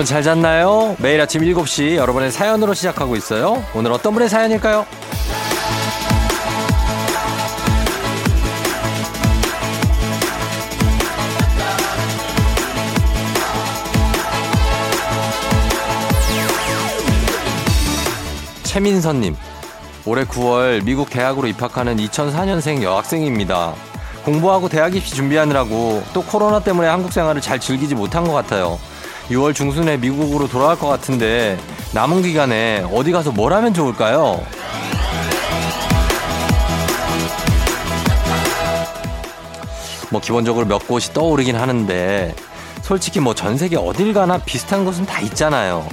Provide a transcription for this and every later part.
여러분 잘 잤나요? 매일 아침 7시 여러분의 사연으로 시작하고 있어요. 오늘 어떤 분의 사연일까요? 최민선님, 올해 9월 미국 대학으로 입학하는 2004년생 여학생입니다. 공부하고 대학 입시 준비하느라고 또 코로나 때문에 한국 생활을 잘 즐기지 못한 것 같아요. 6월 중순에 미국으로 돌아갈 것 같은데 남은 기간에 어디 가서 뭘 하면 좋을까요? 뭐 기본적으로 몇 곳이 떠오르긴 하는데 솔직히 뭐 전 세계 어딜 가나 비슷한 곳은 다 있잖아요.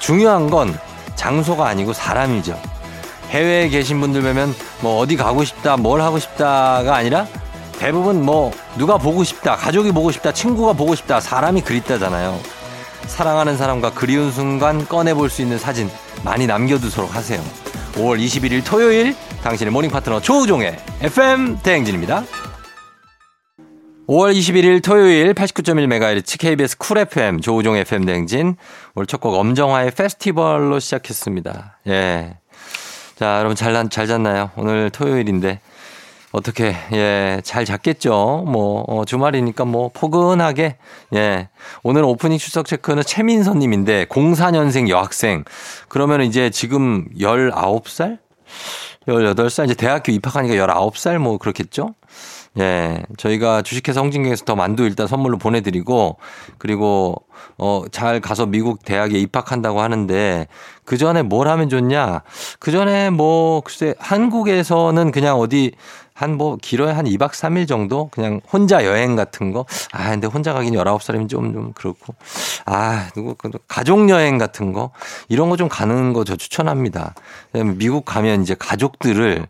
중요한 건 장소가 아니고 사람이죠. 해외에 계신 분들 뵈면 뭐 어디 가고 싶다, 뭘 하고 싶다가 아니라 대부분 뭐 누가 보고 싶다, 가족이 보고 싶다, 친구가 보고 싶다, 사람이 그립다잖아요. 사랑하는 사람과 그리운 순간 꺼내볼 수 있는 사진 많이 남겨두도록 하세요. 5월 21일 토요일 당신의 morning 파트너 조우종의 FM 대행진입니다. 5월 21일 토요일 89.1MHz KBS 쿨 FM 조우종 FM 대행진 오늘 첫 곡 엄정화의 페스티벌로 시작했습니다. 예. 자, 여러분 잘, 잘 잤나요? 오늘 토요일인데 어떻게 예 잘 잤겠죠. 뭐 어, 주말이니까 뭐 포근하게 예 오늘 오프닝 출석 체크는 최민선님인데 04년생 여학생 그러면 이제 지금 19살 18살 이제 대학교 입학하니까 19살 뭐 그렇겠죠. 예, 저희가 주식회사 홍진경에서 더 만두 일단 선물로 보내드리고 그리고 어, 잘 가서 미국 대학에 입학한다고 하는데 그 전에 뭘 하면 좋냐? 그 전에 뭐 글쎄 한국에서는 그냥 어디 한 뭐 길어야 한 2박 3일 정도 그냥 혼자 여행 같은 거. 아, 근데 혼자 가긴 19살이면 좀, 좀 그렇고. 아, 누구, 그 가족 여행 같은 거. 이런 거 좀 가는 거 저 추천합니다. 미국 가면 이제 가족들을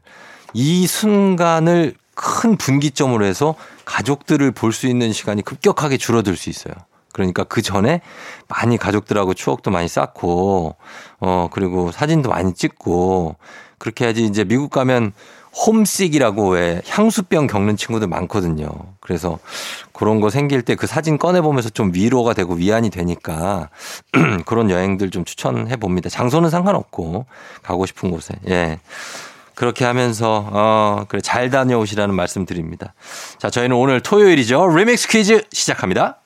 이 순간을 큰 분기점으로 해서 가족들을 볼 수 있는 시간이 급격하게 줄어들 수 있어요. 그러니까 그 전에 많이 가족들하고 추억도 많이 쌓고, 어, 그리고 사진도 많이 찍고, 그렇게 해야지 이제 미국 가면 홈식이라고 왜 향수병 겪는 친구들 많거든요. 그래서 그런 거 생길 때 그 사진 꺼내보면서 좀 위로가 되고 위안이 되니까 그런 여행들 좀 추천해 봅니다. 장소는 상관없고 가고 싶은 곳에. 예. 그렇게 하면서 어 그래 잘 다녀오시라는 말씀 드립니다. 자, 저희는 오늘 토요일이죠. 리믹스 퀴즈 시작합니다.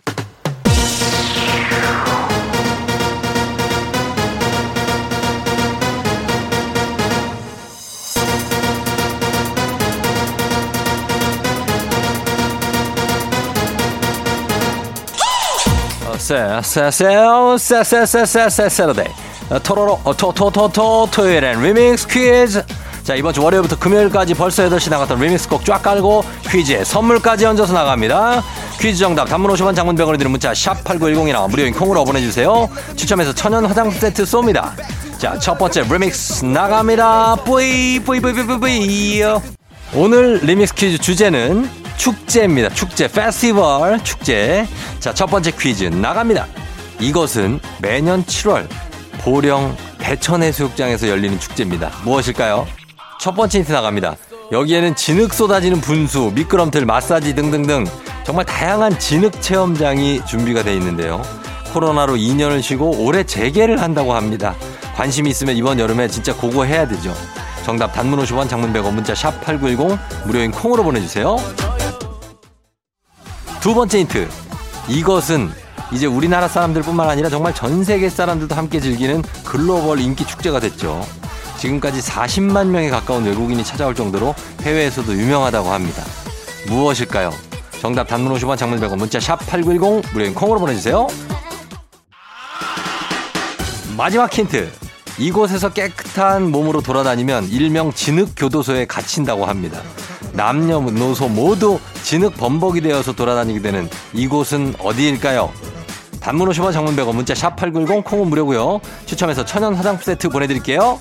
세세세세세세세세세세데이 토로로 토토토토 토요일엔 리믹스 퀴즈 자, 이번 주 월요일부터 금요일까지 벌써 8시 나갔던 리믹스 곡 쫙 깔고 퀴즈에 선물까지 얹어서 나갑니다. 퀴즈 정답 단문 50원 장문 100원이 드는 문자 샵 8910이나 무료인 콩으로 보내주세요. 추첨해서 천연 화장품 세트 쏩니다. 자, 첫 번째 리믹스 나갑니다. 뿌이 뿌이 뿌이 뿌이 뿌이 오늘 리믹스 퀴즈 주제는 축제입니다. 축제, 페스티벌 축제. 자, 첫 번째 퀴즈 나갑니다. 이것은 매년 7월 보령 대천해수욕장에서 열리는 축제입니다. 무엇일까요? 첫 번째 힌트 나갑니다. 여기에는 진흙 쏟아지는 분수, 미끄럼틀, 마사지 등등등 정말 다양한 진흙 체험장이 준비가 되어 있는데요. 코로나로 2년을 쉬고 올해 재개를 한다고 합니다. 관심이 있으면 이번 여름에 진짜 고거 해야 되죠. 정답 단문 50원 장문 100원 문자 샵 8910 무료인 콩으로 보내주세요. 두 번째 힌트. 이것은 이제 우리나라 사람들뿐만 아니라 정말 전 세계 사람들도 함께 즐기는 글로벌 인기 축제가 됐죠. 지금까지 40만 명에 가까운 외국인이 찾아올 정도로 해외에서도 유명하다고 합니다. 무엇일까요? 정답 단문 50원 장문 100원 문자 샵 8910 무료인 콩으로 보내주세요. 마지막 힌트. 이곳에서 깨끗한 몸으로 돌아다니면 일명 진흙교도소에 갇힌다고 합니다. 남녀노소 모두 진흙 범벅이 되어서 돌아다니게 되는 이곳은 어디일까요? 단문 50원 장문 100원 문자 샵 8910 콩은 무료고요. 추첨해서 천연 화장품 세트 보내드릴게요.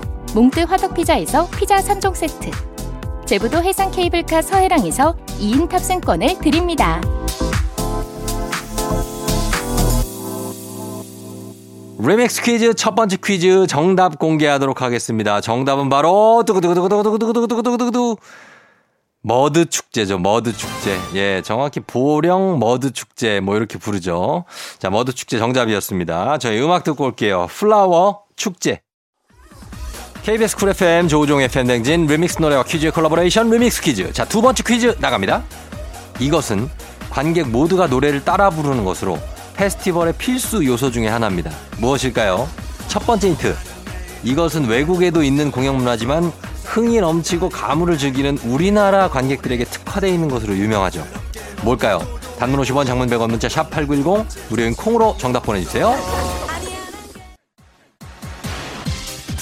몽뜨 화덕피자에서 피자 3종 세트 제부도 해상 케이블카 서해랑에서 2인 탑승권을 드립니다. 리믹스 퀴즈 첫 번째 퀴즈 정답 공개하도록 하겠습니다. 정답은 바로 두구두구두구두구두구두구두구두구두구 머드 축제죠. 머드 축제. 예, 정확히 보령 머드 축제 뭐 이렇게 부르죠. 자, 머드 축제 정답이었습니다. 저희 음악 듣고 올게요. 플라워 축제. KBS 쿨 FM 조우종 FM 대행진 리믹스 노래와 퀴즈의 콜라보레이션 리믹스 퀴즈. 자, 두 번째 퀴즈 나갑니다. 이것은 관객 모두가 노래를 따라 부르는 것으로 페스티벌의 필수 요소 중의 하나입니다. 무엇일까요? 첫 번째 힌트. 이것은 외국에도 있는 공연 문화지만 흥이 넘치고 가무를 즐기는 우리나라 관객들에게 특화되어 있는 것으로 유명하죠. 뭘까요? 단문 50원 장문 100원 문자 샵 8910 무료인 콩으로 정답 보내주세요.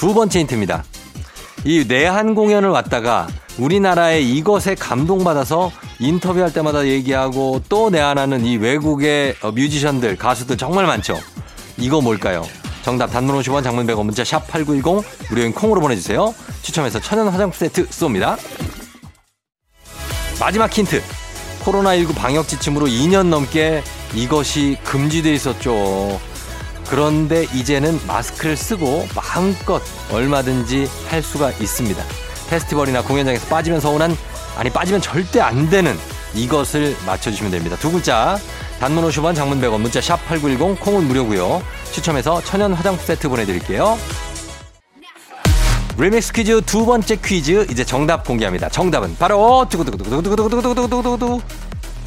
두 번째 힌트입니다. 이 내한 공연을 왔다가 우리나라의 이것에 감동받아서 인터뷰할 때마다 얘기하고 또 내한하는 이 외국의 어, 뮤지션들, 가수들 정말 많죠. 이거 뭘까요? 정답 단문 50원 장문 100원 문자 샵 8910 무료인 콩으로 보내주세요. 추첨해서 천연 화장품 세트 쏩니다. 마지막 힌트. 코로나19 방역 지침으로 2년 넘게 이것이 금지돼 있었죠. 그런데 이제는 마스크를 쓰고 마음껏 얼마든지 할 수가 있습니다. 페스티벌이나 공연장에서 빠지면 서운한 아니 빠지면 절대 안 되는 이것을 맞춰주시면 됩니다. 두 글자 단문 50원 장문 100원 문자 샵 8910 콩은 무료고요. 추첨해서 천연 화장품 세트 보내드릴게요. 리믹스 퀴즈 두 번째 퀴즈 이제 정답 공개합니다. 정답은 바로 두구두구두구두구두구두구두구두구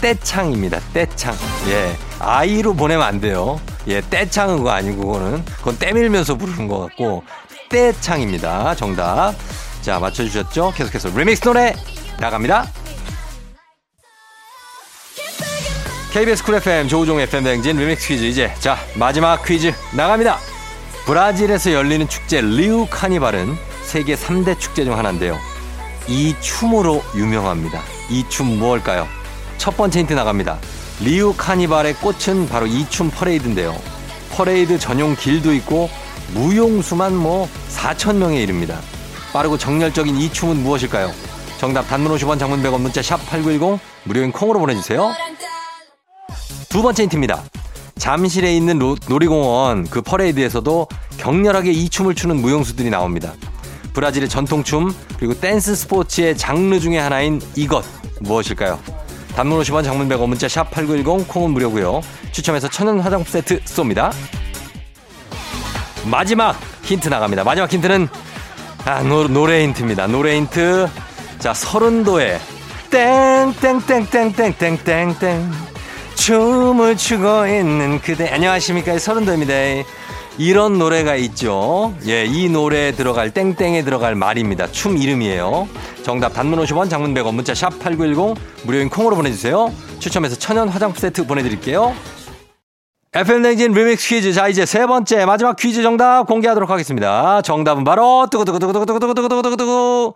떼창입니다. 떼창. 예. 아이로 보내면 안 돼요. 예, 떼창은 그거 아니고 그거는 그건 떼밀면서 부르는 것 같고 떼창입니다. 정답. 자, 맞춰 주셨죠? 계속해서 리믹스 노래 나갑니다. KBS 쿨 FM 조우종 FM 대행진 리믹스 퀴즈 이제 자 마지막 퀴즈 나갑니다. 브라질에서 열리는 축제 리우 카니발은 세계 3대 축제 중 하나인데요. 이 춤으로 유명합니다. 이 춤 무엇일까요? 첫 번째 힌트 나갑니다. 리우 카니발의 꽃은 바로 이춤 퍼레이드인데요. 퍼레이드 전용 길도 있고 무용수만 뭐 4천 명에 이릅니다. 빠르고 정열적인 이 춤은 무엇일까요? 정답 단문 50원 장문 100원 문자 샵 8910 무료인 콩으로 보내주세요. 두 번째 힌트입니다. 잠실에 있는 로, 놀이공원 그 퍼레이드에서도 격렬하게 이 춤을 추는 무용수들이 나옵니다. 브라질의 전통춤 그리고 댄스 스포츠의 장르 중의 하나인 이것 무엇일까요? 단문 50원 장문 100원 문자 샵 8910 콩은 무료고요. 추첨해서 천연 화장품 세트 쏩니다. 마지막 힌트 나갑니다. 마지막 힌트는 아, 노, 노래 힌트입니다. 노래 힌트. 자, 설운도의 땡땡땡땡땡땡땡땡 춤을 추고 있는 그대. 안녕하십니까. 서른도입니다. 이런 노래가 있죠. 예, 이 노래에 들어갈 땡땡에 들어갈 말입니다. 춤 이름이에요. 정답 단문 50원 장문 100원 문자 샵 8910 무료인 콩으로 보내주세요. 추첨해서 천연 화장품 세트 보내드릴게요. FM냉진 리믹스 퀴즈. 자, 이제 세 번째 마지막 퀴즈 정답 공개하도록 하겠습니다. 정답은 바로 두구두구두구두구두구두구두구두구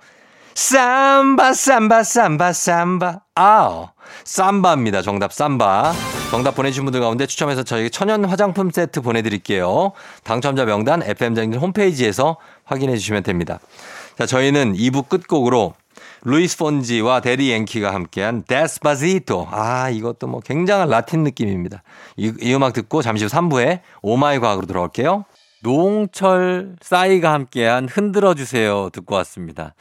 삼바 삼바 삼바 삼바 아우 삼바입니다. 정답 삼바. 정답 보내주신 분들 가운데 추첨해서 저희 천연 화장품 세트 보내드릴게요. 당첨자 명단 FM대행진 홈페이지에서 확인해 주시면 됩니다. 자, 저희는 2부 끝곡으로 루이스 폰지와 대디 양키가 함께한 Despacito. 아, 이것도 뭐 굉장한 라틴 느낌입니다. 이, 이 음악 듣고 잠시 후 3부에 Oh My 과학으로 돌아올게요. 노홍철 싸이가 함께한 흔들어 주세요 듣고 왔습니다.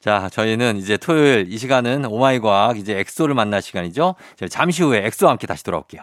자, 저희는 이제 토요일 이 시간은 Oh My 과학 이제 엑소를 만날 시간이죠. 잠시 후에 엑소와 함께 다시 돌아올게요.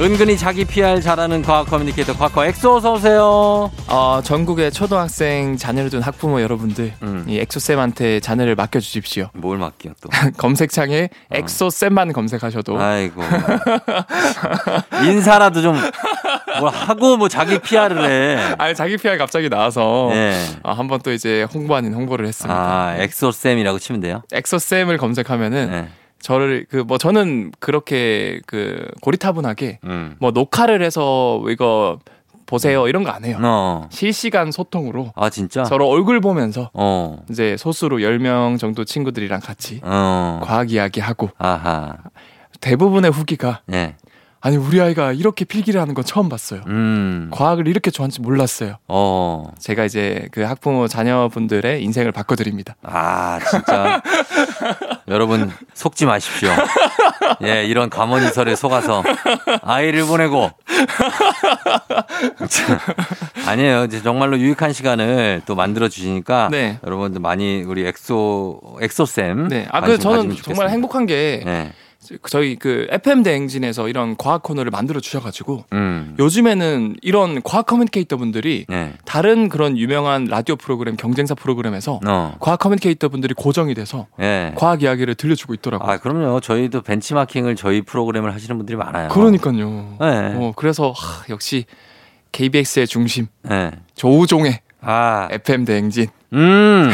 은근히 자기 PR 잘하는 과학 커뮤니케이터 과커 엑소 어서 오세요. 어, 전국의 초등학생 자녀를 둔 학부모 여러분들 음. 이 엑소 쌤한테 자녀를 맡겨 주십시오. 뭘 맡겨 또? 검색창에 엑소 쌤만 검색하셔도 아이고 인사라도 좀 뭘 하고 뭐 자기 PR을 해. 아니 자기 PR 갑자기 나와서 예. 아, 한번 또 이제 홍보 아닌 홍보를 했습니다. 아 엑소 쌤이라고 치면 돼요. 엑소 쌤을 검색하면은 네. 저를 그 뭐 저는 그렇게 그 고리타분하게 음. 뭐 녹화를 해서 이거 보세요 이런 거 안 해요. 어. 실시간 소통으로 아 진짜. 서로 얼굴 보면서 어. 이제 소수로 10명 정도 친구들이랑 같이 어. 과학 이야기하고 아하. 대부분의 후기가 예. 아니 우리 아이가 이렇게 필기를 하는 건 처음 봤어요. 음. 과학을 이렇게 좋아하는지 몰랐어요. 어. 제가 이제 그 학부모 자녀분들의 인생을 바꿔드립니다. 아, 진짜. 여러분, 속지 마십시오. 예, 이런 감언이설에 속아서 아이를 보내고. 참, 아니에요. 이제 정말로 유익한 시간을 또 만들어 주시니까. 네. 여러분들 많이 우리 엑소, 엑소쌤. 네. 아, 그 저는 정말. 행복한 게 네. 저희 그 FM 대행진에서 이런 과학 코너를 만들어 주셔가지고 음. 요즘에는 이런 과학 커뮤니케이터 분들이 네. 다른 그런 유명한 라디오 프로그램 경쟁사 프로그램에서 어. 과학 커뮤니케이터 분들이 고정이 돼서 예. 과학 이야기를 들려주고 있더라고요. 아, 그럼요. 저희도 벤치마킹을 저희 프로그램을 하시는 분들이 많아요. 그러니까요. 네. 어, 그래서 하, 역시 KBS의 중심 네. 조우종의 아, FM 대행진. 음.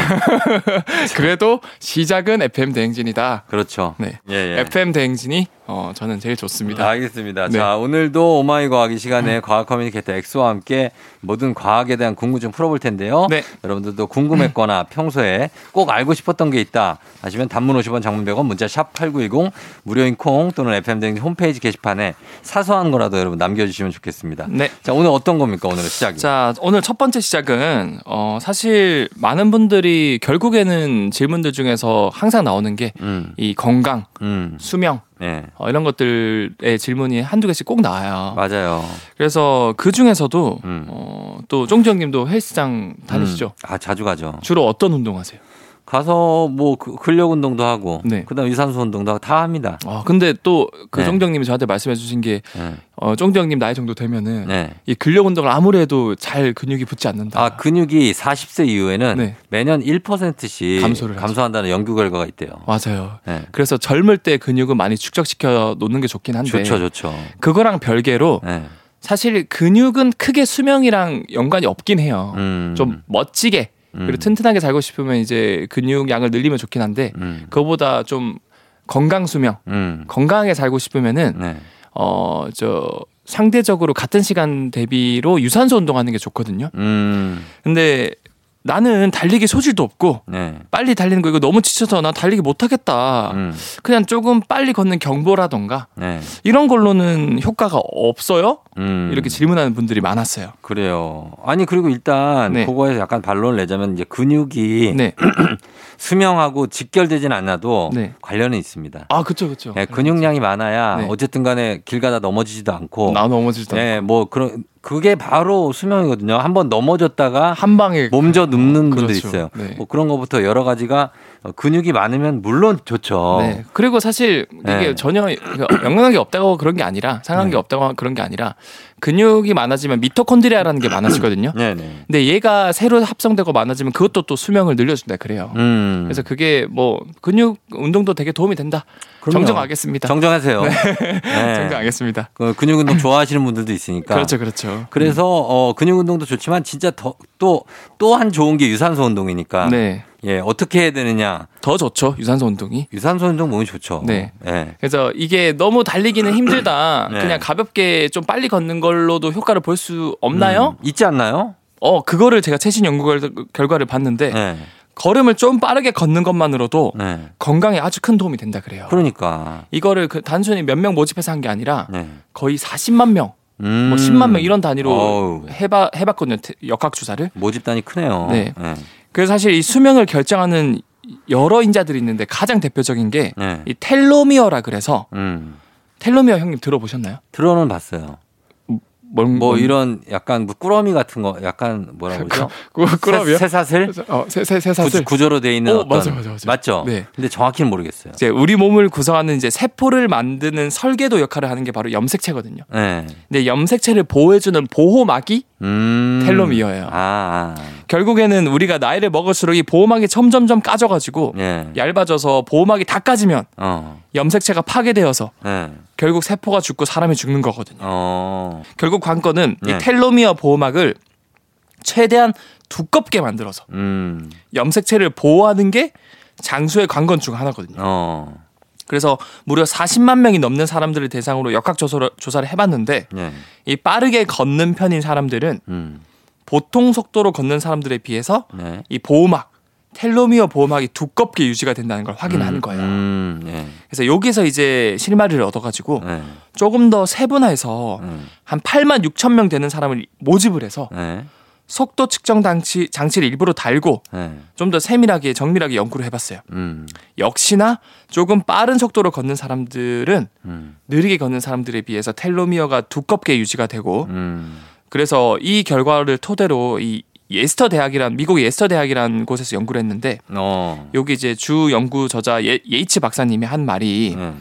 그래도 시작은 FM 대행진이다. 그렇죠. 네. 예, 예. FM 대행진이 어 저는 제일 좋습니다. 알겠습니다. 네. 자, 오늘도 오마이 과학이 시간에 과학 커뮤니케이터 엑소와 함께 모든 과학에 대한 궁금증 풀어볼 텐데요. 네. 여러분들도 궁금했거나 평소에 꼭 알고 싶었던 게 있다 하시면 단문 50원 장문 100원 문자 샵 8910 무료인 콩 또는 FM 대행진 홈페이지 게시판에 사소한 거라도 여러분 남겨주시면 좋겠습니다. 네. 자, 오늘 어떤 겁니까? 오늘의 시작이. 자, 오늘 첫 번째 시작은 어 사실 많은 분들이 결국에는 질문들 중에서 항상 나오는 게이 음, 건강, 음, 수명 네. 어, 이런 것들의 질문이 한두 개씩 꼭 나와요. 맞아요. 그래서 그 중에서도 음. 어, 또 쫑지 형님도 헬스장 다니시죠? 음. 아, 자주 가죠. 주로 어떤 운동 하세요? 가서 뭐 그- 근력 운동도 하고 네. 그다음 유산소 운동도 하고 다 합니다. 아, 근데 또그 네. 형님이 저한테 말씀해 주신 게 네. 어, 형님 나이 정도 되면은 네. 이 근력 운동을 아무리 해도 잘 근육이 붙지 않는다. 아, 근육이 40세 이후에는 네. 매년 1%씩 감소를. 감소한다는 연구 결과가 있대요. 맞아요. 네. 그래서 젊을 때 근육은 많이 축적시켜 놓는 게 좋긴 한데 좋죠, 좋죠. 그거랑 별개로 네. 사실 근육은 크게 수명이랑 연관이 없긴 해요. 음. 좀 멋지게 음. 그리고 튼튼하게 살고 싶으면 이제 근육량을 늘리면 좋긴 한데 음. 그거보다 좀 건강 수명, 음. 건강하게 살고 싶으면은 네. 어저 상대적으로 같은 시간 대비로 유산소 운동하는 게 좋거든요. 음. 근데 나는 달리기 소질도 없고 네. 빨리 달리는 거 이거 너무 지쳐서 나 달리기 못 하겠다. 음. 그냥 조금 빨리 걷는 경보라던가 네. 이런 걸로는 효과가 없어요? 음. 이렇게 질문하는 분들이 많았어요. 그래요. 아니 그리고 일단 네. 그거에서 약간 반론을 내자면 이제 근육이 네. 수명하고 직결되진 않아도 네. 관련은 있습니다. 아, 그쵸. 네, 근육량이 많아야 네. 어쨌든 간에 길 가다 넘어지지도 않고 나 넘어지지도 않고. 네, 뭐 그런 그게 바로 수명이거든요. 한번 넘어졌다가 한 방에 몸져 눕는 분들 그렇죠. 있어요. 네. 뭐 그런 것부터 여러 가지가 어, 근육이 많으면 물론 좋죠. 네. 그리고 사실 이게 네. 전혀 영향이 없다고 그런 게 아니라 상한 게 네. 없다고 그런 게 아니라 근육이 많아지면 미토콘드리아라는 게 많아지거든요. 네네. 근데 얘가 새로 합성되고 많아지면 그것도 또 수명을 늘려준다 그래요. 음. 그래서 그게 뭐 근육 운동도 되게 도움이 된다. 그럼요. 정정하겠습니다. 정정하세요. 네. 정정하겠습니다. 그 근육 운동 좋아하시는 분들도 있으니까. 그렇죠, 그렇죠. 그래서 어 근육 운동도 좋지만 진짜 더 또 또 한 좋은 게 유산소 운동이니까. 네, 예, 어떻게 해야 되느냐? 더 좋죠 유산소 운동이. 유산소 운동 몸이 좋죠. 네. 예. 그래서 이게 너무 달리기는 힘들다. 네. 그냥 가볍게 좀 빨리 걷는 걸로도 효과를 볼 수 없나요? 음, 있지 않나요? 어, 그거를 제가 최신 연구 결- 결과를 봤는데 네. 걸음을 좀 빠르게 걷는 것만으로도 네. 건강에 아주 큰 도움이 된다 그래요. 그러니까. 이거를 그 단순히 몇 명 모집해서 한 게 아니라 네. 거의 40만 명, 음. 뭐 10만 명 이런 단위로 어우, 해봐 해봤거든요. 태- 역학 주사를. 모집단이 크네요. 네. 그래서 사실 이 수명을 결정하는 여러 인자들이 있는데 가장 대표적인 게이 네. 텔로미어라 그래서 음. 텔로미어 형님 들어보셨나요? 들어는 봤어요. 뭘, 뭐 뭔- 이런 약간 뭐 꾸러미 같은 거 약간 뭐라 그러죠? 그 그럼요. 새, 사슬 어, 새, 새, 새 사슬. 구조, 로돼 있는 어, 어떤 맞아, 맞아, 맞아. 맞죠? 네. 근데 정확히는 모르겠어요. 이제 우리 몸을 구성하는 이제 세포를 만드는 설계도 역할을 하는 게 바로 염색체거든요. 네. 근데 염색체를 보호해 주는 보호막이 음. 텔로미어예요. 아, 아. 결국에는 우리가 나이를 먹을수록 이 보호막이 점점점 까져가지고 예. 얇아져서 보호막이 다 까지면 어. 염색체가 파괴되어서 네. 결국 세포가 죽고 사람이 죽는 거거든요. 어. 결국 관건은 네. 이 텔로미어 보호막을 최대한 두껍게 만들어서 음. 염색체를 보호하는 게 장수의 관건 중 하나거든요. 어. 그래서 무려 40만 명이 넘는 사람들을 대상으로 역학 조사를, 조사를 해봤는데 예. 이 빠르게 걷는 편인 사람들은 음. 보통 속도로 걷는 사람들에 비해서 네. 이 보호막 텔로미어 보호막이 두껍게 유지가 된다는 걸 확인한 거예요. 음. 예. 그래서 여기서 이제 실마리를 얻어가지고 네. 조금 더 세분화해서 음. 한 8만 6천 명 되는 사람을 모집을 해서 네. 속도 측정 장치, 장치를 일부러 달고 네. 좀더 세밀하게 정밀하게 연구를 해봤어요. 음. 역시나 조금 빠른 속도로 걷는 사람들은 음. 느리게 걷는 사람들에 비해서 텔로미어가 두껍게 유지가 되고 음. 그래서 이 결과를 토대로 이 레스터 대학이란 미국 레스터 대학이란 곳에서 연구를 했는데 어. 여기 이제 주 연구 저자 예, 예이츠 박사님이 한 말이 네.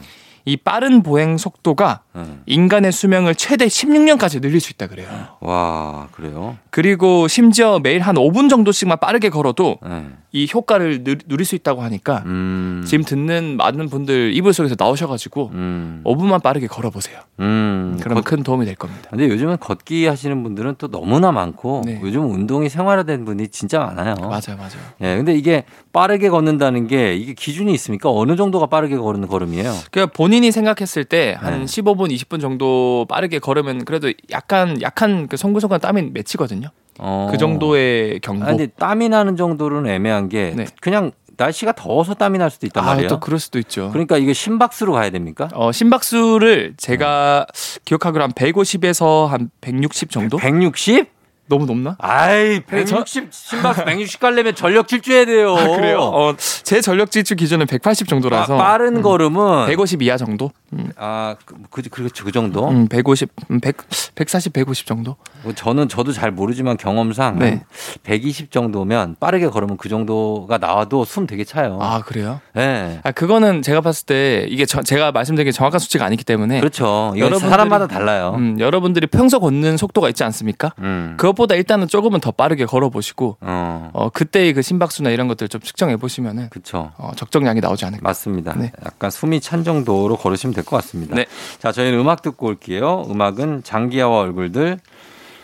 이 빠른 보행 속도가 네. 인간의 수명을 최대 16년까지 늘릴 수 있다 그래요. 와, 그래요? 그리고 심지어 매일 한 5분 정도씩만 빠르게 걸어도 네. 이 효과를 누, 누릴 수 있다고 하니까 음. 지금 듣는 많은 분들 이불 속에서 나오셔가지고 음. 5분만 빠르게 걸어보세요. 음. 그러면 큰 도움이 될 겁니다. 근데 요즘은 걷기 하시는 분들은 또 너무나 많고 네. 요즘 운동이 생활화된 분이 진짜 많아요. 맞아요, 맞아요. 예, 근데 이게 빠르게 걷는다는 게 이게 기준이 있습니까? 어느 정도가 빠르게 걸는 걸음이에요? 그러니까 본인이 생각했을 때한 네. 15분, 20분 정도 빠르게 걸으면 그래도 약간 약한 그 송글송글 땀이 맺히거든요. 어. 그 정도의 경보. 아, 근데 땀이 나는 정도는 애매한 게 네. 그냥 날씨가 더워서 땀이 날 수도 있단 아, 말이에요. 또 그럴 수도 있죠. 그러니까 이게 심박수로 가야 됩니까? 어, 심박수를 제가 기억하기로 한 150에서 한 160 정도? 160? 너무 높나? 아이, 네, 저- 160 심박수 160 가려면 전력 질주해야 돼요. 아, 그래요? 어, 제 전력 질주 기준은 180 정도라서 빠, 른 걸음은 150 이하 정도? 음, 아, 그, 그, 그렇죠. 그 정도. 음, 150, 음, 100, 140, 150 정도? 뭐 저는 저도 잘 모르지만 경험상 네. 한120 정도면 빠르게 걸으면 그 정도가 나와도 숨 되게 차요. 아, 그래요? 네. 아, 그거는 제가 봤을 때 이게 저- 제가 말씀드린 게 정확한 수치가 아니기 때문에 그렇죠. 여러분들이- 사람마다 달라요. 음, 여러분들이 평소 걷는 속도가 있지 않습니까? 음. 그 것보다 일단은 조금은 더 빠르게 걸어보시고 어. 어, 그때의 그 심박수나 이런 것들 좀 측정해 보시면은 그렇죠. 어, 적정량이 나오지 않을까. 맞습니다. 네. 약간 숨이 찬 정도로 걸으시면 될 것 같습니다. 네. 자, 저희는 음악 듣고 올게요. 음악은 장기하와 얼굴들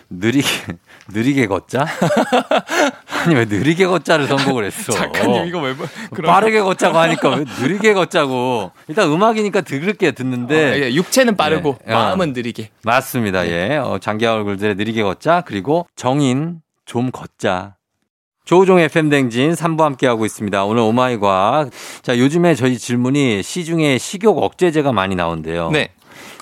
느리게 느리게 걷자. 아니 왜 느리게 걷자를 선곡을 했어? 작가님 이거 왜 그럼 빠르게 걷자고 하니까 왜 느리게 걷자고. 일단 음악이니까 들을게요. 듣는데. 어, 예, 육체는 빠르고 네. 마음은 느리게. 맞습니다. 예. 어, 장기하 얼굴들의 느리게 걷자. 그리고 정인 좀 걷자. 조우종 FM 댕진 3부 함께하고 있습니다. 오늘 오마이 과학. 자, 요즘에 저희 질문이 시중에 식욕 억제제가 많이 나온대요. 네.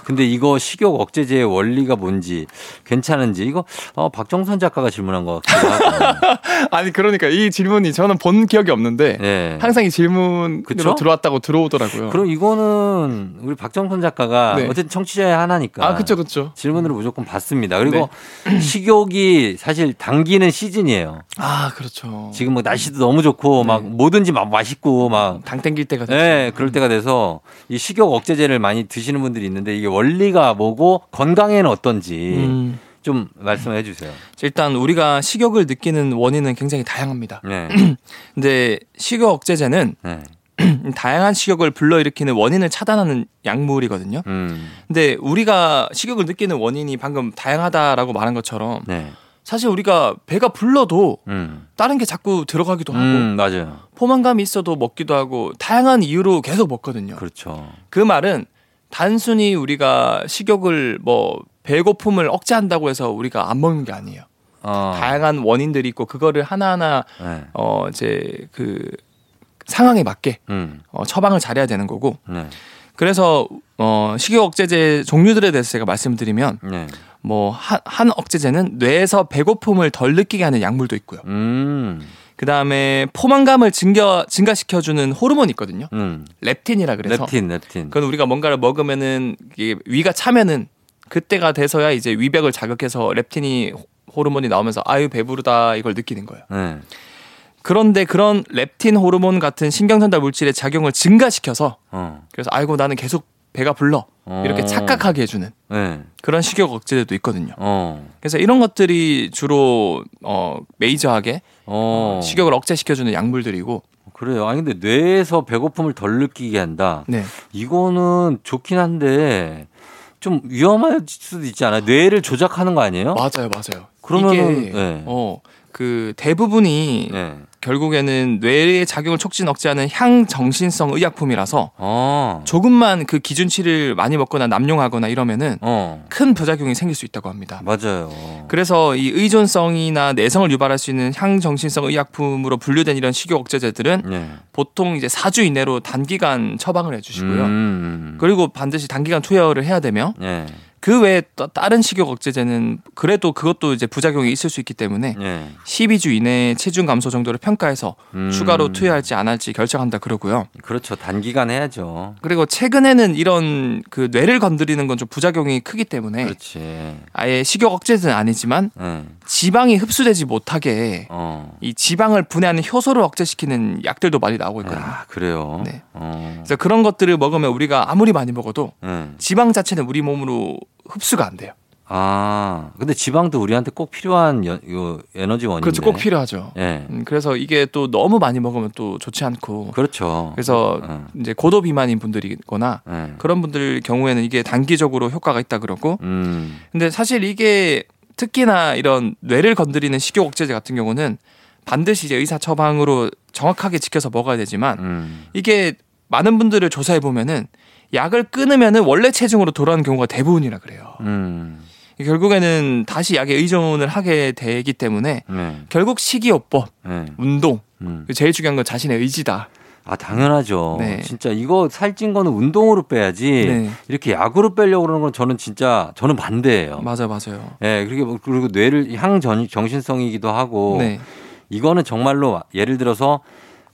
근데 이거 식욕 억제제의 원리가 뭔지 괜찮은지 이거 어, 박정선 작가가 질문한 것 같기도 하고. 아니 그러니까 이 질문이 저는 본 기억이 없는데 네. 항상 이 질문으로 그쵸? 들어왔다고 들어오더라고요. 그럼 이거는 우리 박정선 작가가 네. 어쨌든 청취자의 하나니까. 아 그쵸 그쵸. 질문으로 무조건 받습니다. 그리고 네. 식욕이 사실 당기는 시즌이에요. 아 그렇죠. 지금 뭐 날씨도 너무 좋고 막 네. 뭐든지 막 맛있고 막 당 땡길 때가 됐죠. 네, 그럴 때가 돼서 이 식욕 억제제를 많이 드시는 분들이 있는데 이게 원리가 뭐고 건강에는 어떤지 음, 좀 말씀해 주세요. 일단 우리가 식욕을 느끼는 원인은 굉장히 다양합니다. 네. 근데 식욕 억제제는 네. 다양한 식욕을 불러일으키는 원인을 차단하는 약물이거든요. 음. 근데 우리가 식욕을 느끼는 원인이 방금 다양하다라고 말한 것처럼 네. 사실 우리가 배가 불러도 음. 다른 게 자꾸 들어가기도 하고 음, 맞아요. 포만감이 있어도 먹기도 하고 다양한 이유로 계속 먹거든요. 그렇죠. 그 말은 단순히 우리가 식욕을 뭐 배고픔을 억제한다고 해서 우리가 안 먹는 게 아니에요. 어. 다양한 원인들이 있고 그거를 하나하나 네. 어 이제 그 상황에 맞게 음. 어, 처방을 잘해야 되는 거고 네. 그래서 어 식욕 억제제 종류들에 대해서 제가 말씀드리면 네. 뭐한 한 억제제는 뇌에서 배고픔을 덜 느끼게 하는 약물도 있고요. 음. 그 다음에 포만감을 증가 증가시켜주는 호르몬이 있거든요. 음. 렙틴이라 그래서 렙틴, 렙틴. 그건 우리가 뭔가를 먹으면은 이게 위가 차면은 그때가 돼서야 이제 위벽을 자극해서 렙틴이 호- 호르몬이 나오면서 아유 배부르다 이걸 느끼는 거예요. 네. 그런데 그런 렙틴 호르몬 같은 신경전달 물질의 작용을 증가시켜서 어. 그래서 아이고 나는 계속 배가 불러 이렇게 어. 착각하게 해주는 네. 그런 식욕 억제제도 있거든요. 어. 그래서 이런 것들이 주로 어 메이저하게 어. 식욕을 억제시켜주는 약물들이고 그래요. 아니 근데 뇌에서 배고픔을 덜 느끼게 한다. 네 이거는 좋긴 한데 좀 위험할 수도 있지 않아요? 뇌를 조작하는 거 아니에요? 맞아요 맞아요. 그러면은 이게 네. 어 그 대부분이 네. 결국에는 뇌의 작용을 촉진 억제하는 향정신성 의약품이라서 어. 조금만 그 기준치를 많이 먹거나 남용하거나 이러면은 어. 큰 부작용이 생길 수 있다고 합니다. 맞아요. 그래서 이 의존성이나 내성을 유발할 수 있는 향정신성 의약품으로 분류된 이런 식욕 억제제들은 네. 보통 이제 4주 이내로 단기간 처방을 해주시고요. 음. 그리고 반드시 단기간 투여를 해야 되며 네. 그 외에 또 다른 식욕 억제제는 그래도 그것도 이제 부작용이 있을 수 있기 때문에 네. 12주 이내에 체중 감소 정도를 평가해서 음. 추가로 투여할지 안 할지 결정한다 그러고요. 그렇죠. 단기간 해야죠. 그리고 최근에는 이런 그 뇌를 건드리는 건 좀 부작용이 크기 때문에 그렇지. 아예 식욕 억제제는 아니지만 네. 지방이 흡수되지 못하게 어. 이 지방을 분해하는 효소를 억제시키는 약들도 많이 나오고 있거든요. 아, 그래요. 네. 어. 그래서 그런 것들을 먹으면 우리가 아무리 많이 먹어도 네. 지방 자체는 우리 몸으로 흡수가 안 돼요. 아, 근데 지방도 우리한테 꼭 필요한 연, 요 에너지원인데. 그렇죠. 꼭 필요하죠. 예. 음, 그래서 이게 또 너무 많이 먹으면 또 좋지 않고 그렇죠. 그래서 어. 이제 고도 비만인 분들이거나 예. 그런 분들 경우에는 이게 단기적으로 효과가 있다 그러고 음. 근데 사실 이게 특히나 이런 뇌를 건드리는 식욕 억제제 같은 경우는 반드시 이제 의사 처방으로 정확하게 지켜서 먹어야 되지만 음. 이게 많은 분들을 조사해 보면은 약을 끊으면은 원래 체중으로 돌아오는 경우가 대부분이라 그래요. 음. 결국에는 다시 약에 의존을 하게 되기 때문에 네. 결국 식이요법, 네. 운동 음. 제일 중요한 건 자신의 의지다. 아, 당연하죠. 네. 진짜 이거 살찐 거는 운동으로 빼야지. 네. 이렇게 약으로 빼려고 그러는 건 저는 진짜 저는 반대예요. 맞아요, 맞아요. 예, 그리고 그리고 뇌를 향전 정신성이기도 하고 네, 이거는 정말로 예를 들어서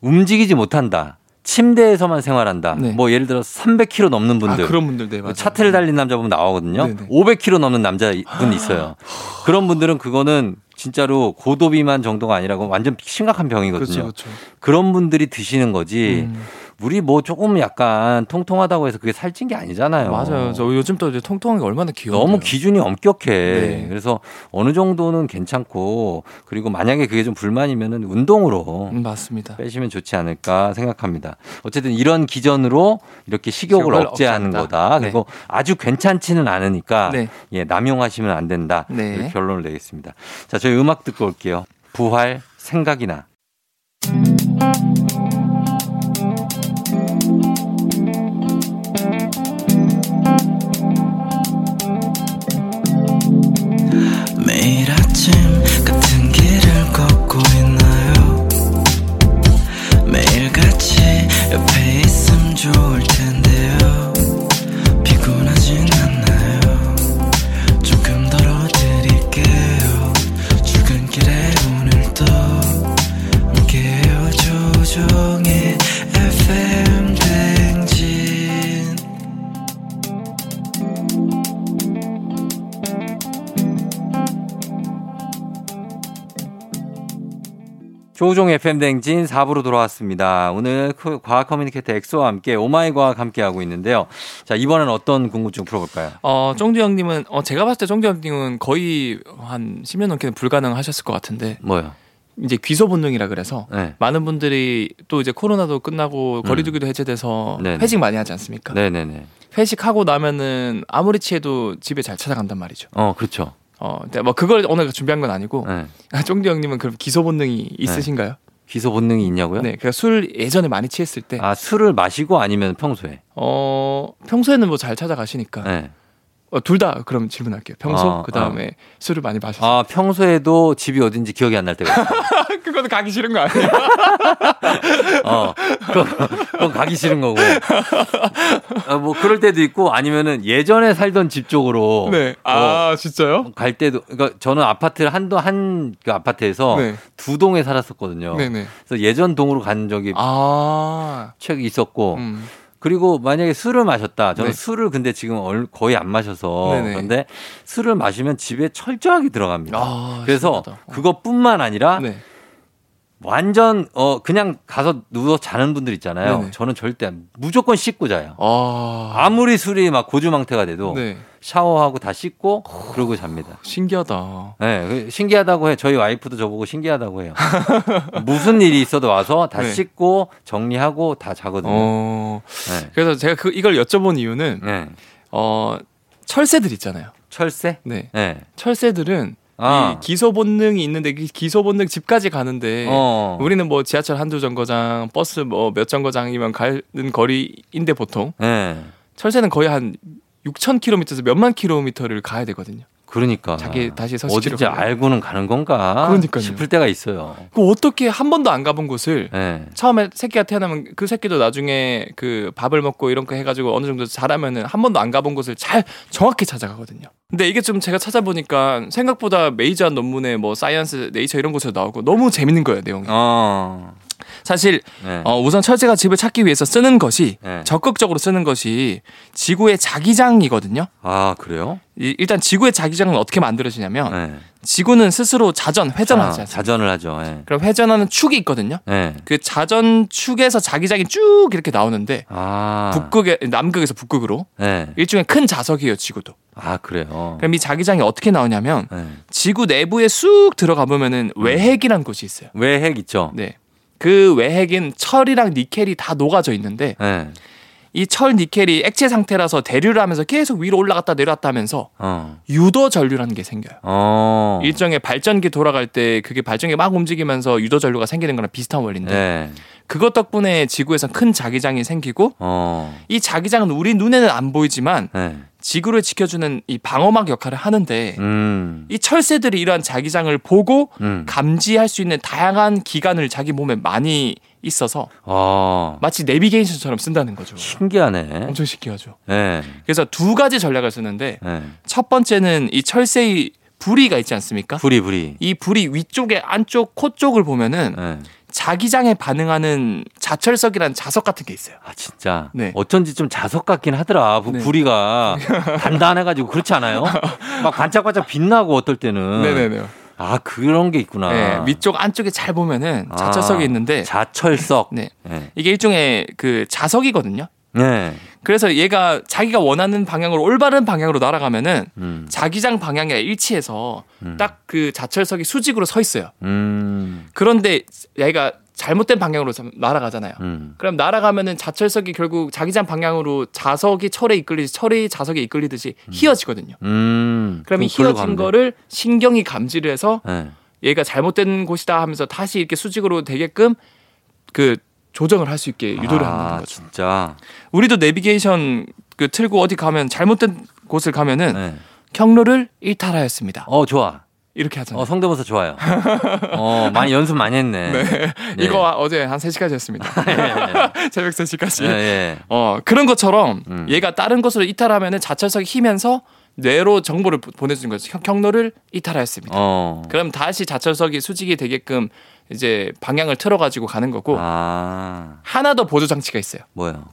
움직이지 못한다. 침대에서만 생활한다. 네. 뭐 예를 들어서 300kg 넘는 아, 분들. 그런 분들 네 맞아요. 차트를 달린 남자 보면 나오거든요. 네네. 500kg 넘는 남자분 있어요. 그런 분들은 그거는 진짜로 고도비만 정도가 아니라고 완전 심각한 병이거든요. 그렇죠, 그렇죠. 그런 분들이 드시는 거지. 음, 우리 뭐 조금 약간 통통하다고 해서 그게 살찐 게 아니잖아요. 맞아요. 저 요즘 또 이제 통통한 게 얼마나 귀여워. 너무 기준이 엄격해. 네. 그래서 어느 정도는 괜찮고 그리고 만약에 그게 좀 불만이면은 운동으로 음, 맞습니다. 빼시면 좋지 않을까 생각합니다. 어쨌든 이런 기전으로 이렇게 식욕을 식욕을 억제하는 억제한다. 거다. 네. 그리고 아주 괜찮지는 않으니까 네. 예, 남용하시면 안 된다. 네. 이렇게 결론을 내겠습니다. 자, 저희 음악 듣고 올게요. 부활 생각이나. 매 조우종 FM 대행진 4부로 돌아왔습니다. 오늘 그 과학 커뮤니케이터 엑소와 함께 오마이 과학 함께 하고 있는데요. 자, 이번엔 어떤 궁금증 풀어볼까요? 어, 쫑디 형님은 어 제가 봤을 때 쫑디 형님은 거의 한 10년 넘게는 불가능하셨을 것 같은데 뭐요? 이제 귀소 본능이라 그래서 네. 많은 분들이 또 이제 코로나도 끝나고 거리두기도 해제돼서 네네. 회식 많이 하지 않습니까? 네네네. 회식하고 나면은 아무리 취해도 집에 잘 찾아간단 말이죠. 어, 그렇죠. 어, 근데 뭐 그걸 오늘 준비한 건 아니고 네. 아, 쫑디 형님은 그럼 기소 본능이 있으신가요? 기소 본능이 있냐고요? 네, 그러니까 술 예전에 많이 취했을 때, 아, 술을 마시고 아니면 평소에? 어 평소에는 뭐 잘 찾아가시니까 네. 어, 둘 다 그럼 질문할게요. 평소 어, 그 다음에 술을 많이 마셨어요. 아, 평소에도 집이 어딘지 기억이 안 날 때가 있어요. 그거는 가기 싫은 거 아니에요? 어, 그거, 그건 가기 싫은 거고. 어, 뭐, 그럴 때도 있고, 아니면은 예전에 살던 집 쪽으로. 네. 어, 아 진짜요? 갈 때도, 그러니까 저는 아파트를 한도, 한, 그 아파트에서 네. 두 동에 살았었거든요. 네네. 그래서 예전 동으로 간 적이 아. 책 있었고, 음. 그리고 만약에 술을 마셨다. 저는 네. 술을 근데 지금 얼- 거의 안 마셔서. 네네. 그런데 술을 마시면 집에 철저하게 들어갑니다. 아, 그래서 신기하다. 어. 그것뿐만 아니라 네. 완전 어 그냥 가서 누워 자는 분들 있잖아요. 네네. 저는 절대 안- 무조건 씻고 자요. 아. 아무리 술이 막 고주망태가 돼도 네. 샤워하고 다 씻고 그러고 잡니다. 신기하다. 네, 그 신기하다고 해. 저희 와이프도 저보고 신기하다고 해요. 무슨 일이 있어도 와서 다 네. 씻고 정리하고 다 자거든요. 어. 네. 그래서 제가 그 이걸 여쭤본 이유는 네. 어 철새들 있잖아요. 철새? 네. 네. 철새들은 아. 이 기소 본능이 있는데 그 기소 본능 집까지 가는데 어. 우리는 뭐 지하철 한두 정거장, 버스 뭐 몇 정거장이면 가는 거리인데 보통 네. 철새는 거의 한 6,000km에서 몇만 킬로미터를 가야 되거든요. 그러니까. 자기 다시 가려고. 알고는 가는 건가? 그러니까요. 싶을 때가 있어요. 그 어떻게 한 번도 안 가본 곳을 네. 처음에 새끼가 태어나면 그 새끼도 나중에 그 밥을 먹고 이런 거 해가지고 어느 정도 자라면은 한 번도 안 가본 곳을 잘 정확히 찾아가거든요. 근데 이게 좀 제가 찾아보니까 생각보다 메이저한 논문에 뭐 사이언스, 네이처 이런 곳에서 나오고 너무 재밌는 거예요 내용이. 어. 사실 네. 어, 우선 철새가 집을 찾기 위해서 쓰는 것이 네. 적극적으로 쓰는 것이 지구의 자기장이거든요. 아, 그래요? 이- 일단 지구의 자기장은 어떻게 만들어지냐면 네. 지구는 스스로 자전 회전하지 아, 않습니까? 자전을 하죠. 네. 그럼 회전하는 축이 있거든요. 네. 그 자전 축에서 자기장이 쭉 이렇게 나오는데 아. 북극에 남극에서 북극으로 네. 일종의 큰 자석이에요 지구도. 아, 그래요? 그럼 이 자기장이 어떻게 나오냐면 네. 지구 내부에 쑥 들어가 보면은 외핵이란 곳이 있어요. 외핵 있죠? 네. 그 외핵인 철이랑 니켈이 다 녹아져 있는데 네. 이철 니켈이 액체 상태라서 대류를 하면서 계속 위로 올라갔다 내려왔다 하면서 어. 유도 전류라는 게 생겨요. 어. 일종의 발전기 돌아갈 때 그게 발전기 막 움직이면서 유도 전류가 생기는 거랑 비슷한 원리인데 네. 그것 덕분에 지구에선 큰 자기장이 생기고 어. 이 자기장은 우리 눈에는 안 보이지만 네. 지구를 지켜주는 이 방어막 역할을 하는데 음. 이 철새들이 이러한 자기장을 보고 음. 감지할 수 있는 다양한 기관을 자기 몸에 많이 있어서 어. 마치 내비게이션처럼 쓴다는 거죠. 신기하네. 엄청 신기하죠. 네. 그래서 두 가지 전략을 쓰는데 네. 첫 번째는 이 철새의 부리가 있지 않습니까? 부리 부리. 이 부리 위쪽에 안쪽 코 쪽을 보면은 네. 자기장에 반응하는 자철석이라는 자석 같은 게 있어요. 아 진짜. 네. 어쩐지 좀 자석 같긴 하더라. 부, 네. 부리가 단단해가지고 그렇지 않아요? 막 반짝반짝 빛나고 어떨 때는. 네네네. 아 그런 게 있구나. 네, 위쪽 안쪽에 잘 보면은 아, 자철석이 있는데 자철석. 네. 네. 이게 일종의 그 자석이거든요. 네. 그래서 얘가 자기가 원하는 방향으로 올바른 방향으로 날아가면은 음. 자기장 방향에 일치해서 음. 딱그 자철석이 수직으로 서 있어요. 음. 그런데 얘가 잘못된 방향으로 날아가잖아요. 음. 그럼 날아가면은 자철석이 결국 자기장 방향으로 자석이 철에 이끌리듯이 철이 자석에 이끌리듯이 휘어지거든요. 음. 그럼 이 그럼 글로 휘어진. 거를 신경이 감지를 해서 네. 얘가 잘못된 곳이다 하면서 다시 이렇게 수직으로 되게끔 그 조정을 할 수 있게 유도를 아, 하는 거죠. 진짜. 우리도 내비게이션 그 틀고 어디 가면 잘못된 곳을 가면은 네. 경로를 이탈하였습니다. 어 좋아. 이렇게 하잖아요. 어 성대모사 좋아요. 어 많이 연습 많이 했네. 네. 이거 어제 한 3시까지 했습니다. 새벽 3시까지. 예, 예. 어, 그런 것처럼 음. 얘가 다른 곳으로 이탈하면은 자철석이 휘면서 뇌로 정보를 보- 보내주는 거죠. 경- 경로를 이탈하였습니다. 어. 그럼 다시 자철석이 수직이 되게끔 이제 방향을 틀어가지고 가는 거고 아, 하나 더 보조 장치가 있어요. 뭐요?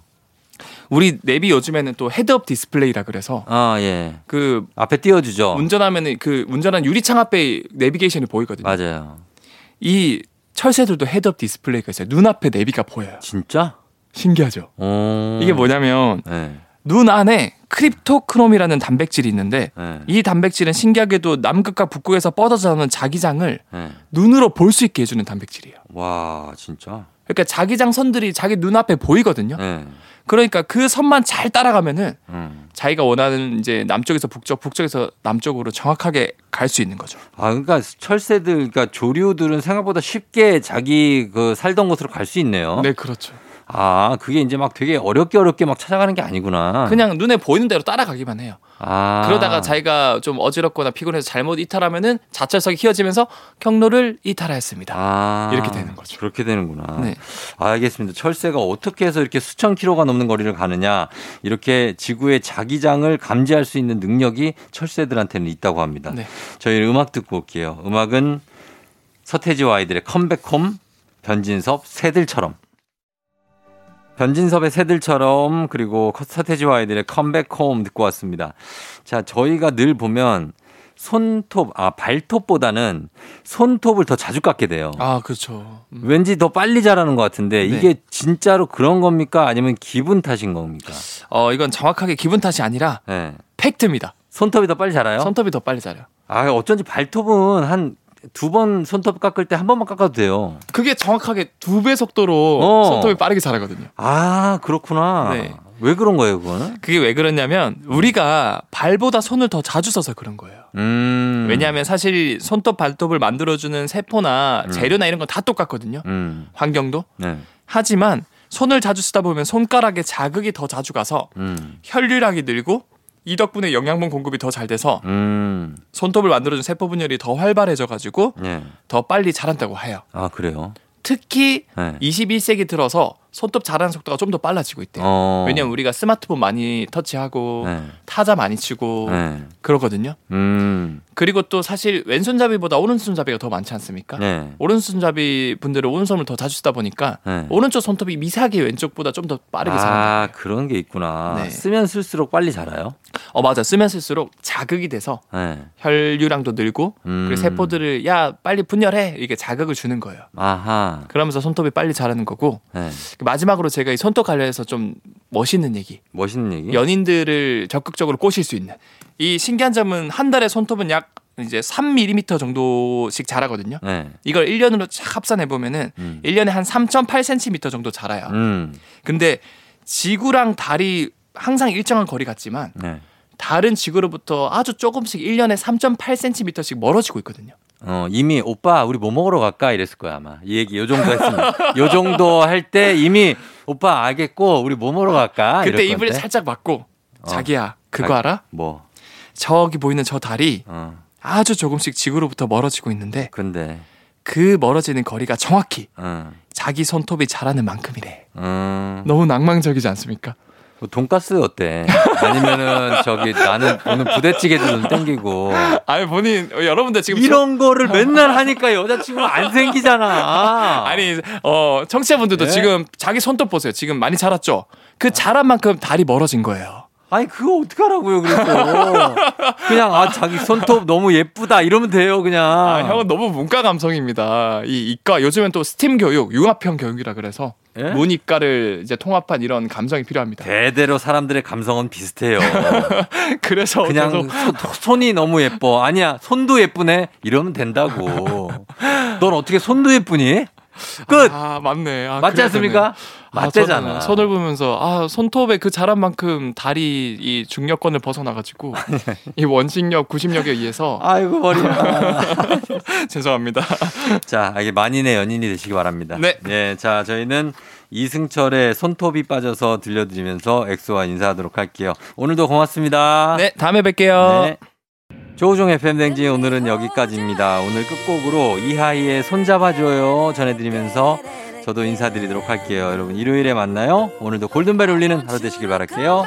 우리 내비 요즘에는 또 헤드업 디스플레이라 그래서 아, 예. 그 앞에 띄워주죠. 운전하면은 그 운전한 유리창 앞에 내비게이션이 보이거든요. 맞아요. 이 철새들도 헤드업 디스플레이가 있어요. 눈앞에 내비가 보여요. 진짜? 신기하죠. 오. 이게 뭐냐면 네. 눈 안에 크립토크롬이라는 단백질이 있는데 네. 이 단백질은 신기하게도 남극과 북극에서 뻗어져 나오는 자기장을 네. 눈으로 볼 수 있게 해주는 단백질이에요. 와, 진짜? 그러니까 자기장 선들이 자기 눈앞에 보이거든요. 네. 그러니까 그 선만 잘 따라가면은 음. 자기가 원하는 이제 남쪽에서 북쪽, 북쪽에서 남쪽으로 정확하게 갈 수 있는 거죠. 아, 그러니까 철새들, 그러니까 조류들은 생각보다 쉽게 자기 그 살던 곳으로 갈 수 있네요. 네, 그렇죠. 아, 그게 이제 막 되게 어렵게 어렵게 막 찾아가는 게 아니구나. 그냥 눈에 보이는 대로 따라가기만 해요. 아. 그러다가 자기가 좀 어지럽거나 피곤해서 잘못 이탈하면은 자철석이 휘어지면서 경로를 이탈하였습니다. 아. 이렇게 되는 거죠. 그렇게 되는구나. 네. 아, 알겠습니다. 철새가 어떻게 해서 이렇게 수천 킬로가 넘는 거리를 가느냐. 이렇게 지구의 자기장을 감지할 수 있는 능력이 철새들한테는 있다고 합니다. 네. 저희 음악 듣고 올게요. 음악은 서태지와 아이들의 컴백홈 변진섭 새들처럼. 변진섭의 새들처럼 그리고 서태지와 아이들의 컴백홈 듣고 왔습니다. 자, 저희가 늘 보면 손톱, 아, 발톱보다는 손톱을 더 자주 깎게 돼요. 아, 그렇죠. 음. 왠지 더 빨리 자라는 것 같은데 네. 이게 진짜로 그런 겁니까? 아니면 기분 탓인 겁니까? 어, 이건 정확하게 기분 탓이 아니라 네. 팩트입니다. 손톱이 더 빨리 자라요? 손톱이 더 빨리 자라요. 아, 어쩐지 발톱은 한 두 번 손톱 깎을 때 한 번만 깎아도 돼요. 그게 정확하게 두 배 속도로 어. 손톱이 빠르게 자라거든요. 아, 그렇구나. 네. 왜 그런 거예요, 그거는? 그게 왜 그러냐면 우리가 발보다 손을 더 자주 써서 그런 거예요. 음. 왜냐하면 사실 손톱 발톱을 만들어주는 세포나 음. 재료나 이런 건 다 똑같거든요. 음. 환경도. 네. 하지만 손을 자주 쓰다 보면 손가락에 자극이 더 자주 가서 음. 혈류량이 늘고 이 덕분에 영양분 공급이 더 잘 돼서 음. 손톱을 만들어준 세포 분열이 더 활발해져 가지고 네. 더 빨리 자란다고 해요. 아, 그래요? 특히 네. 21세기 들어서 손톱 자라는 속도가 좀 더 빨라지고 있대요. 어. 왜냐면 우리가 스마트폰 많이 터치하고 네. 타자 많이 치고 네. 그러거든요. 음. 그리고 또 사실 왼손잡이보다 오른손잡이가 더 많지 않습니까? 네. 오른손잡이 분들은 오른손을 더 자주 쓰다 보니까 네. 오른쪽 손톱이 미세하게 왼쪽보다 좀 더 빠르게 아, 자란다. 그런 게 있구나. 네. 쓰면 쓸수록 빨리 자라요? 어 맞아. 쓰면 쓸수록 자극이 돼서 네. 혈류량도 늘고 음. 그리고 세포들을 야 빨리 분열해 이게 자극을 주는 거예요. 아하. 그러면서 손톱이 빨리 자라는 거고 네. 마지막으로 제가 이 손톱 관련해서 좀 멋있는 얘기. 멋있는 얘기? 연인들을 적극적으로 꼬실 수 있는 이 신기한 점은 한 달에 손톱은 약 이제 3mm 정도씩 자라거든요. 네. 이걸 1년으로 쫙 합산해 보면은 음. 1년에 한 3.8cm 정도 자라요. 음. 근데 지구랑 달이 항상 일정한 거리 같지만 네. 다른 지구로부터 아주 조금씩 1년에 3.8cm씩 멀어지고 있거든요. 어, 이미 오빠 우리 뭐 먹으러 갈까 이랬을 거야 아마 이 얘기 요 정도 했으면 요 정도 할 때 이미 오빠 알겠고 우리 뭐 먹으러 갈까 그때 입을 건데. 살짝 막고 어. 자기야 그거 자- 알아? 뭐 저기 보이는 저 달이 어, 아주 조금씩 지구로부터 멀어지고 있는데 근데 그 멀어지는 거리가 정확히 어, 자기 손톱이 자라는 만큼이래. 음, 너무 낭만적이지 않습니까? 뭐 돈가스 어때? 아니면은 저기 나는 오늘 부대찌개도 좀 땡기고 아니 본인 어, 여러분들 지금 이런 거를 맨날 하니까 여자친구가 안 생기잖아. 아니 어 청취자분들도 예? 지금 자기 손톱 보세요. 지금 많이 자랐죠. 그 자란 만큼 다리 멀어진 거예요. 아니 그거 어떡하라고요 그래서 그냥 아 자기 손톱 너무 예쁘다 이러면 돼요 그냥 아, 형은 너무 문과 감성입니다. 이 이과 요즘엔 또 스팀 교육, 융합형 교육이라 그래서 예? 문이과를 이제 통합한 이런 감성이 필요합니다. 대대로 사람들의 감성은 비슷해요. 그래서 그냥 계속 손- 손이 너무 예뻐. 아니야, 손도 예쁘네. 이러면 된다고. 넌 어떻게 손도 예쁘니? 끝. 아 맞네. 아, 맞지 않습니까? 아, 맞대잖아. 저는 손을 보면서 아 손톱에 그 자란 만큼 다리 이 중력권을 벗어나가지고 이 원심력, 구심력에 의해서 아이고 머리야. 죄송합니다. 자, 이게 만인의 연인이 되시기 바랍니다. 네. 예, 자, 저희는 이승철의 손톱이 빠져서 들려드리면서 엑소와 인사하도록 할게요. 오늘도 고맙습니다. 네 다음에 뵐게요. 네. 조우종 FM 댕지 오늘은 여기까지입니다. 오늘 끝곡으로 이하이의 손잡아줘요 전해드리면서 저도 인사드리도록 할게요. 여러분 일요일에 만나요. 오늘도 골든벨 울리는 하루 되시길 바랄게요.